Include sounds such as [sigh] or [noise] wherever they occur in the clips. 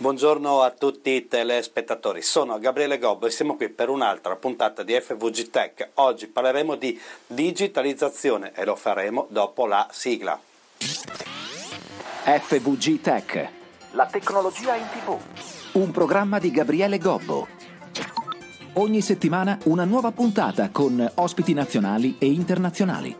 Buongiorno a tutti i telespettatori, sono Gabriele Gobbo e siamo qui per un'altra puntata di FVG Tech. Oggi parleremo di digitalizzazione e lo faremo dopo la sigla. FVG Tech. La tecnologia in tv. Un programma di Gabriele Gobbo. Ogni settimana una nuova puntata con ospiti nazionali e internazionali.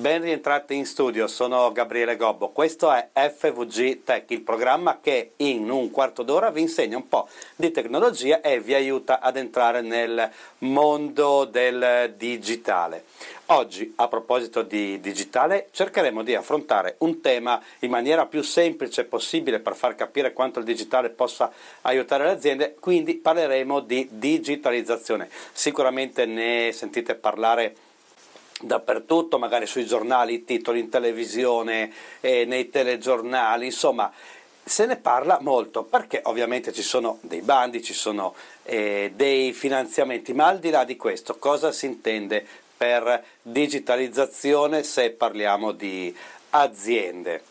Ben rientrati in studio, sono Gabriele Gobbo. Questo è FVG Tech, il programma che in un quarto d'ora vi insegna un po' di tecnologia e vi aiuta ad entrare nel mondo del digitale. Oggi, a proposito di digitale, cercheremo di affrontare un tema in maniera più semplice possibile per far capire quanto il digitale possa aiutare le aziende, quindi parleremo di digitalizzazione. Sicuramente ne sentite parlare dappertutto, magari sui giornali, titoli in televisione, eh, nei telegiornali, insomma se ne parla molto perché ovviamente ci sono dei bandi, ci sono eh, dei finanziamenti, ma al di là di questo cosa si intende per digitalizzazione se parliamo di aziende?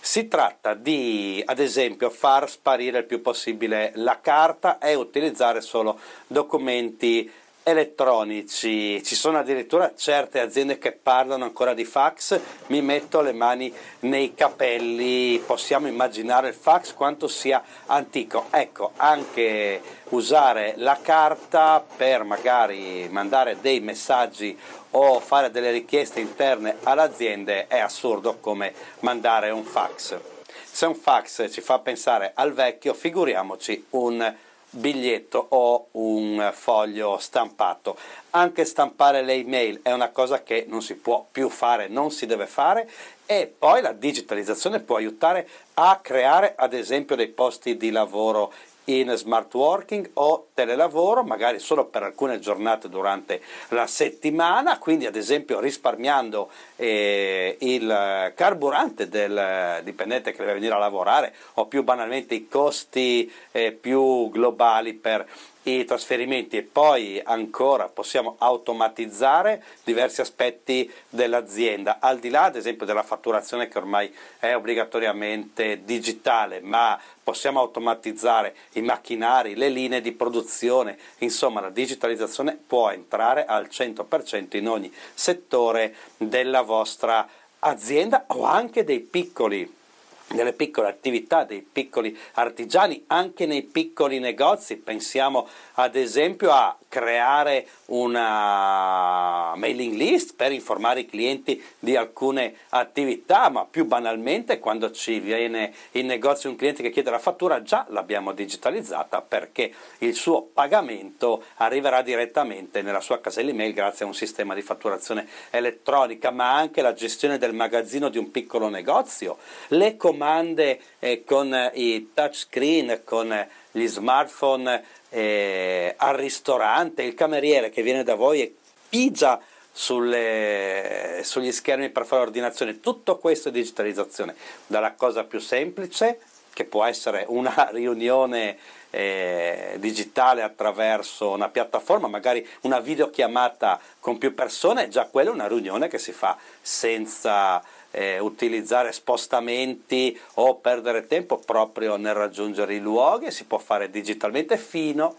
Si tratta di, ad esempio, far sparire il più possibile la carta e utilizzare solo documenti elettronici, ci sono addirittura certe aziende che parlano ancora di fax, mi metto le mani nei capelli, possiamo immaginare il fax quanto sia antico. Ecco, anche usare la carta per magari mandare dei messaggi o fare delle richieste interne all'azienda è assurdo come mandare un fax. Se un fax ci fa pensare al vecchio, figuriamoci un biglietto o un foglio stampato. Anche stampare le email è una cosa che non si può più fare, non si deve fare e poi la digitalizzazione può aiutare a creare ad esempio dei posti di lavoro in smart working o telelavoro, magari solo per alcune giornate durante la settimana, quindi ad esempio risparmiando eh, il carburante del dipendente che deve venire a lavorare o più banalmente i costi eh, più globali per i trasferimenti e poi ancora possiamo automatizzare diversi aspetti dell'azienda, al di là ad esempio della fatturazione che ormai è obbligatoriamente digitale, ma possiamo automatizzare i macchinari, le linee di produzione, insomma la digitalizzazione può entrare al 100% in ogni settore della vostra azienda o anche dei piccoli delle piccole attività, dei piccoli artigiani, anche nei piccoli negozi. Pensiamo ad esempio a creare una mailing list per informare i clienti di alcune attività, ma più banalmente quando ci viene in negozio un cliente che chiede la fattura già l'abbiamo digitalizzata perché il suo pagamento arriverà direttamente nella sua casella email grazie a un sistema di fatturazione elettronica, ma anche la gestione del magazzino di un piccolo negozio, le comande eh, con i touchscreen, con gli smartphone eh, al ristorante, il cameriere che viene da voi e pigia sulle, sugli schermi per fare l'ordinazione. Tutto questo è digitalizzazione, dalla cosa più semplice, che può essere una riunione eh, digitale attraverso una piattaforma, magari una videochiamata con più persone, già quella è una riunione che si fa senza eh, utilizzare spostamenti o perdere tempo proprio nel raggiungere i luoghi, si può fare digitalmente fino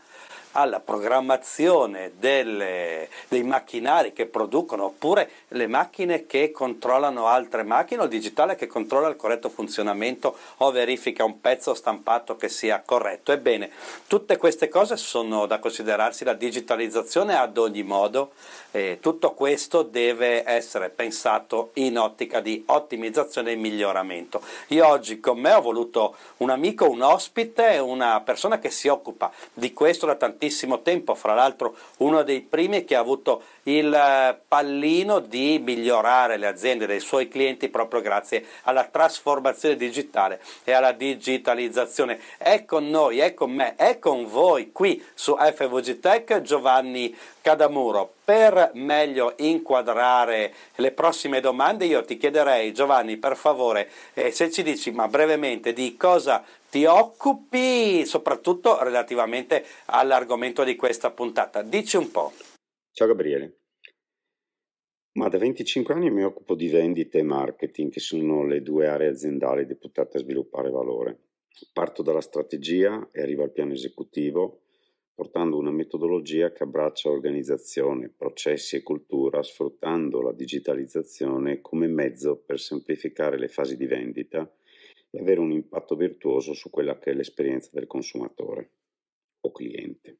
alla programmazione delle, dei macchinari che producono oppure le macchine che controllano altre macchine o il digitale che controlla il corretto funzionamento o verifica un pezzo stampato che sia corretto. Ebbene, tutte queste cose sono da considerarsi la digitalizzazione ad ogni modo. Eh, tutto questo deve essere pensato in ottica di ottimizzazione e miglioramento. Io oggi con me ho voluto un amico, un ospite, una persona che si occupa di questo da tantissimo tantissimo tempo, fra l'altro uno dei primi che ha avuto il eh, pallino di migliorare le aziende dei suoi clienti proprio grazie alla trasformazione digitale e alla digitalizzazione. È con noi, è con me, è con voi qui su FVG Tech Giovanni Cadamuro. Per meglio inquadrare le prossime domande io ti chiederei Giovanni per favore eh, se ci dici ma brevemente di cosa ti occupi soprattutto relativamente all'argomento di questa puntata. Dici un po'. Ciao Gabriele. Ma da 25 anni mi occupo di vendite e marketing, che sono le due aree aziendali deputate a sviluppare valore. Parto dalla strategia e arrivo al piano esecutivo, portando una metodologia che abbraccia organizzazione, processi e cultura, sfruttando la digitalizzazione come mezzo per semplificare le fasi di vendita e avere un impatto virtuoso su quella che è l'esperienza del consumatore o cliente.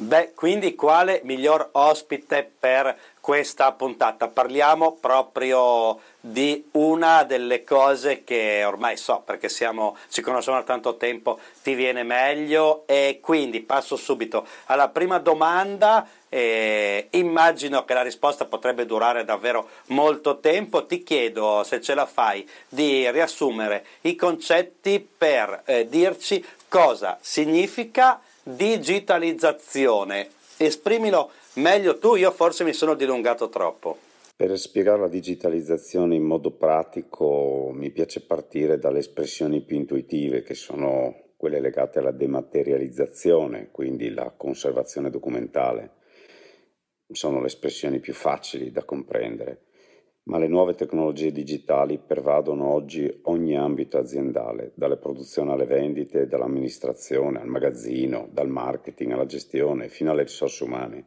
Beh, quindi quale miglior ospite per questa puntata? Parliamo proprio di una delle cose che ormai so perché siamo, ci conosciamo da tanto tempo, ti viene meglio e quindi passo subito alla prima domanda. Eh, immagino che la risposta potrebbe durare davvero molto tempo. Ti chiedo se ce la fai di riassumere i concetti per eh, dirci cosa significa digitalizzazione. Esprimilo meglio tu, io forse mi sono dilungato troppo. Per spiegare la digitalizzazione in modo pratico mi piace partire dalle espressioni più intuitive che sono quelle legate alla dematerializzazione, quindi la conservazione documentale. Sono le espressioni più facili da comprendere ma le nuove tecnologie digitali pervadono oggi ogni ambito aziendale, dalle produzioni alle vendite, dall'amministrazione al magazzino, dal marketing alla gestione, fino alle risorse umane.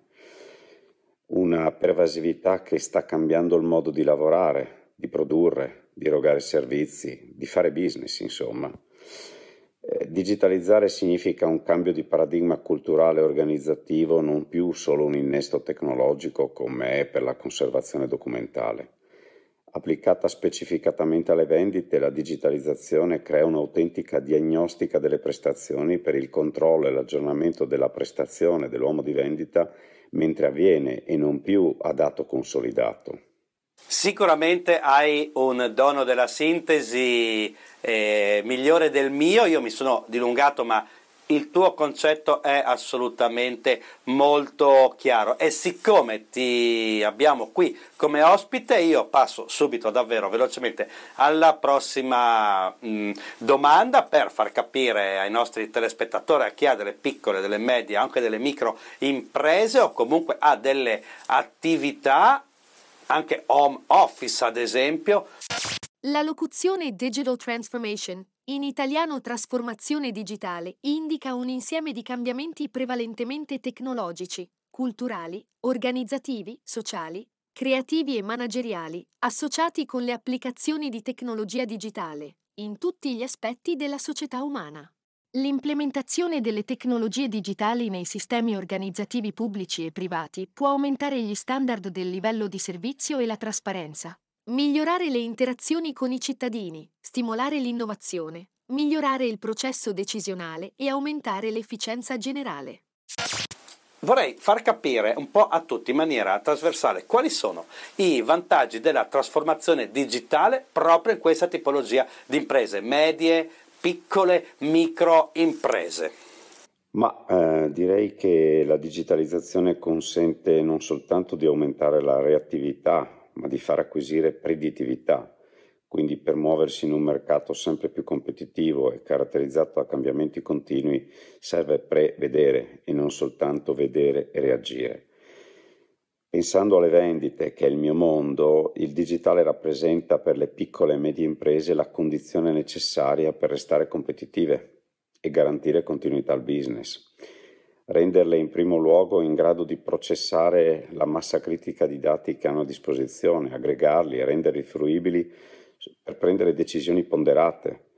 Una pervasività che sta cambiando il modo di lavorare, di produrre, di erogare servizi, di fare business, insomma. Eh, digitalizzare significa un cambio di paradigma culturale e organizzativo, non più solo un innesto tecnologico come è per la conservazione documentale. Applicata specificatamente alle vendite, la digitalizzazione crea un'autentica diagnostica delle prestazioni per il controllo e l'aggiornamento della prestazione dell'uomo di vendita mentre avviene e non più a dato consolidato. Sicuramente hai un dono della sintesi eh, migliore del mio, io mi sono dilungato ma il tuo concetto è assolutamente molto chiaro e siccome ti abbiamo qui come ospite io passo subito davvero velocemente alla prossima mh, domanda per far capire ai nostri telespettatori a chi ha delle piccole, delle medie, anche delle micro imprese o comunque ha delle attività anche home office ad esempio. La locuzione digital transformation in italiano trasformazione digitale indica un insieme di cambiamenti prevalentemente tecnologici, culturali, organizzativi, sociali, creativi e manageriali, associati con le applicazioni di tecnologia digitale, in tutti gli aspetti della società umana. L'implementazione delle tecnologie digitali nei sistemi organizzativi pubblici e privati può aumentare gli standard del livello di servizio e la trasparenza, Migliorare le interazioni con i cittadini, stimolare l'innovazione, migliorare il processo decisionale e aumentare l'efficienza generale. Vorrei far capire un po' a tutti in maniera trasversale quali sono i vantaggi della trasformazione digitale proprio in questa tipologia di imprese, medie, piccole, micro imprese. Ma eh, direi che la digitalizzazione consente non soltanto di aumentare la reattività ma di far acquisire predittività, quindi per muoversi in un mercato sempre più competitivo e caratterizzato da cambiamenti continui serve prevedere e non soltanto vedere e reagire. Pensando alle vendite, che è il mio mondo, il digitale rappresenta per le piccole e medie imprese la condizione necessaria per restare competitive e garantire continuità al business renderle in primo luogo in grado di processare la massa critica di dati che hanno a disposizione, aggregarli e renderli fruibili per prendere decisioni ponderate.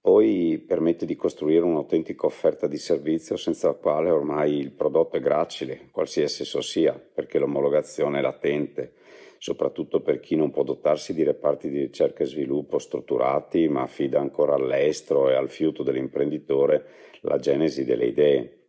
Poi permette di costruire un'autentica offerta di servizio senza la quale ormai il prodotto è gracile, qualsiasi esso sia, perché l'omologazione è latente, soprattutto per chi non può dotarsi di reparti di ricerca e sviluppo strutturati, ma affida ancora all'estero e al fiuto dell'imprenditore la genesi delle idee.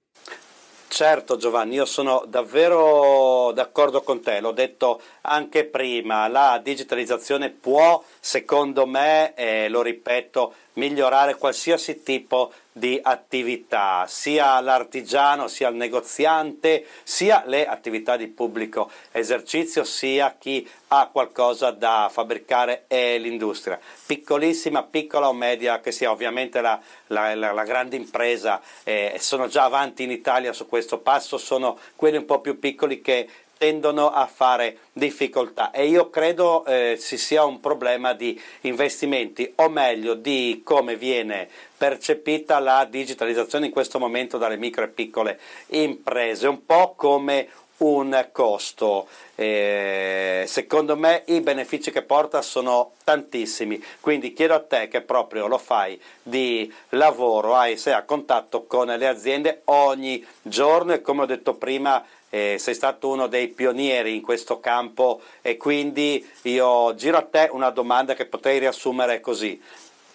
Certo Giovanni, io sono davvero d'accordo con te, l'ho detto anche prima, la digitalizzazione può, secondo me, e lo ripeto, migliorare qualsiasi tipo di attività, sia l'artigiano, sia il negoziante, sia le attività di pubblico esercizio, sia chi ha qualcosa da fabbricare e l'industria. Piccolissima, piccola o media che sia, ovviamente la, la, la, la grande impresa, eh, sono già avanti in Italia su questo passo, sono quelli un po' più piccoli che tendono a fare difficoltà e io credo eh, ci sia un problema di investimenti o meglio di come viene percepita la digitalizzazione in questo momento dalle micro e piccole imprese, un po' come un costo. Eh, secondo me i benefici che porta sono tantissimi, quindi chiedo a te che proprio lo fai di lavoro, hai, sei a contatto con le aziende ogni giorno e come ho detto prima eh, sei stato uno dei pionieri in questo campo e quindi io giro a te una domanda che potrei riassumere così.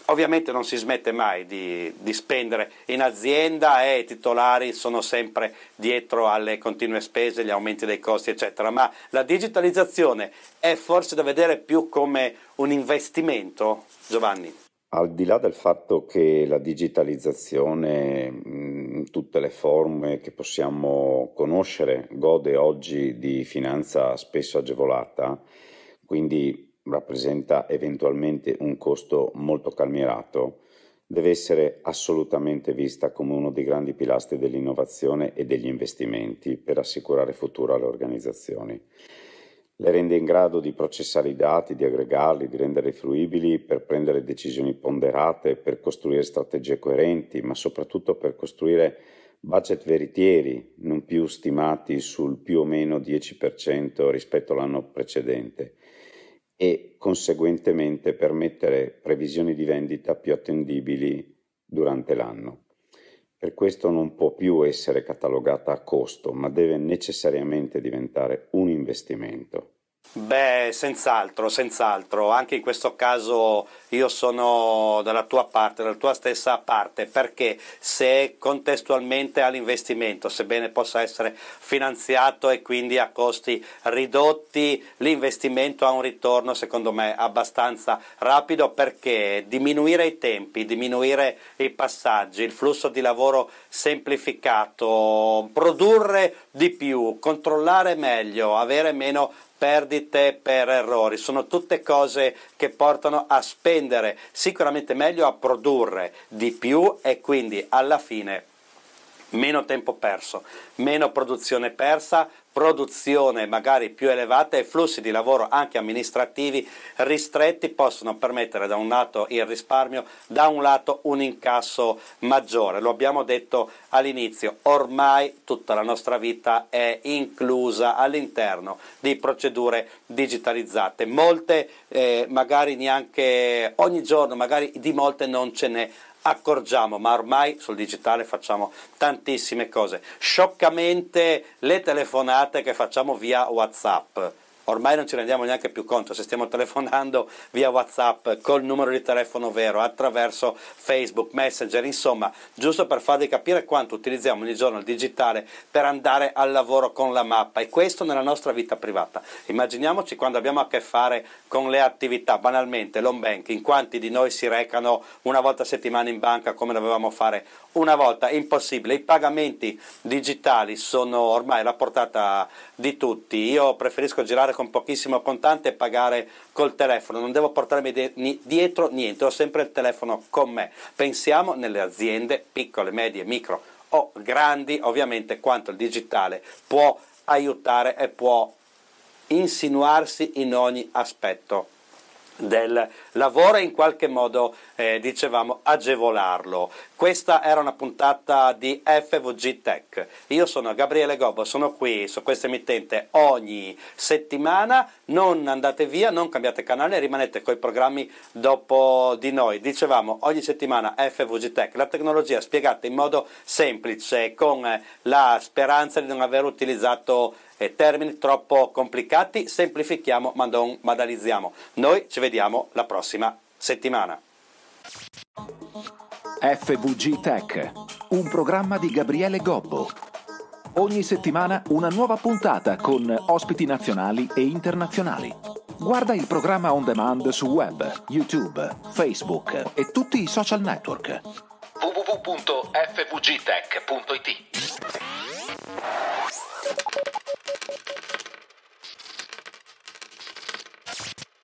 Ovviamente non si smette mai di, di, spendere in azienda e i titolari sono sempre dietro alle continue spese, gli aumenti dei costi, eccetera, ma la digitalizzazione è forse da vedere più come un investimento, Giovanni? Al di là del fatto che la digitalizzazione tutte le forme che possiamo conoscere gode oggi di finanza spesso agevolata, quindi rappresenta eventualmente un costo molto calmierato, deve essere assolutamente vista come uno dei grandi pilastri dell'innovazione e degli investimenti per assicurare futuro alle organizzazioni. Le rende in grado di processare i dati, di aggregarli, di renderli fruibili per prendere decisioni ponderate, per costruire strategie coerenti, ma soprattutto per costruire budget veritieri, non più stimati sul più o meno 10% rispetto all'anno precedente e conseguentemente permettere previsioni di vendita più attendibili durante l'anno. Per questo non può più essere catalogata a costo, ma deve necessariamente diventare un investimento. Beh, senz'altro, senz'altro, anche in questo caso io sono dalla tua parte, dalla tua stessa parte, perché se contestualmente all'investimento, sebbene possa essere finanziato e quindi a costi ridotti, l'investimento ha un ritorno secondo me abbastanza rapido perché diminuire i tempi, diminuire i passaggi, il flusso di lavoro semplificato, produrre di più, controllare meglio, avere meno perdite per errori, sono tutte cose che portano a spendere sicuramente meglio, a produrre di più e quindi alla fine meno tempo perso, meno produzione persa, produzione magari più elevata e flussi di lavoro anche amministrativi ristretti possono permettere da un lato il risparmio, da un lato un incasso maggiore. Lo abbiamo detto all'inizio, ormai tutta la nostra vita è inclusa all'interno di procedure digitalizzate. Molte eh, magari neanche ogni giorno, magari di molte non ce n'è accorgiamo, ma ormai sul digitale facciamo tantissime cose. Scioccamente le telefonate che facciamo via WhatsApp ormai non ci rendiamo neanche più conto se stiamo [laughs] telefonando via WhatsApp col numero di telefono vero, attraverso Facebook, Messenger, insomma, giusto per farvi capire quanto utilizziamo ogni giorno il digitale per andare al lavoro con la mappa e questo nella nostra vita privata. Immaginiamoci quando abbiamo a che fare con le attività, banalmente l'home banking, quanti di noi si recano una volta a settimana in banca come dovevamo fare una volta, impossibile. I pagamenti digitali sono ormai alla portata di tutti. Io preferisco girare con pochissimo contante e pagare col telefono, non devo portarmi dietro niente, ho sempre il telefono con me. Pensiamo nelle aziende piccole, medie, micro o grandi, ovviamente quanto il digitale può aiutare e può insinuarsi in ogni aspetto del lavoro e in qualche modo eh, dicevamo agevolarlo. Questa era una puntata di FVG Tech. Io sono Gabriele Gobbo, sono qui su questa emittente ogni settimana. Non andate via, non cambiate canale, rimanete con i programmi dopo di noi. Dicevamo ogni settimana FVG Tech, la tecnologia spiegata in modo semplice, con la speranza di non aver utilizzato eh, termini troppo complicati, semplifichiamo ma non banalizziamo. Noi ci vediamo la prossima settimana. FVG Tech, un programma di Gabriele Gobbo. Ogni settimana una nuova puntata con ospiti nazionali e internazionali. Guarda il programma on demand su web, YouTube, Facebook e tutti i social network. www.fvgtech.it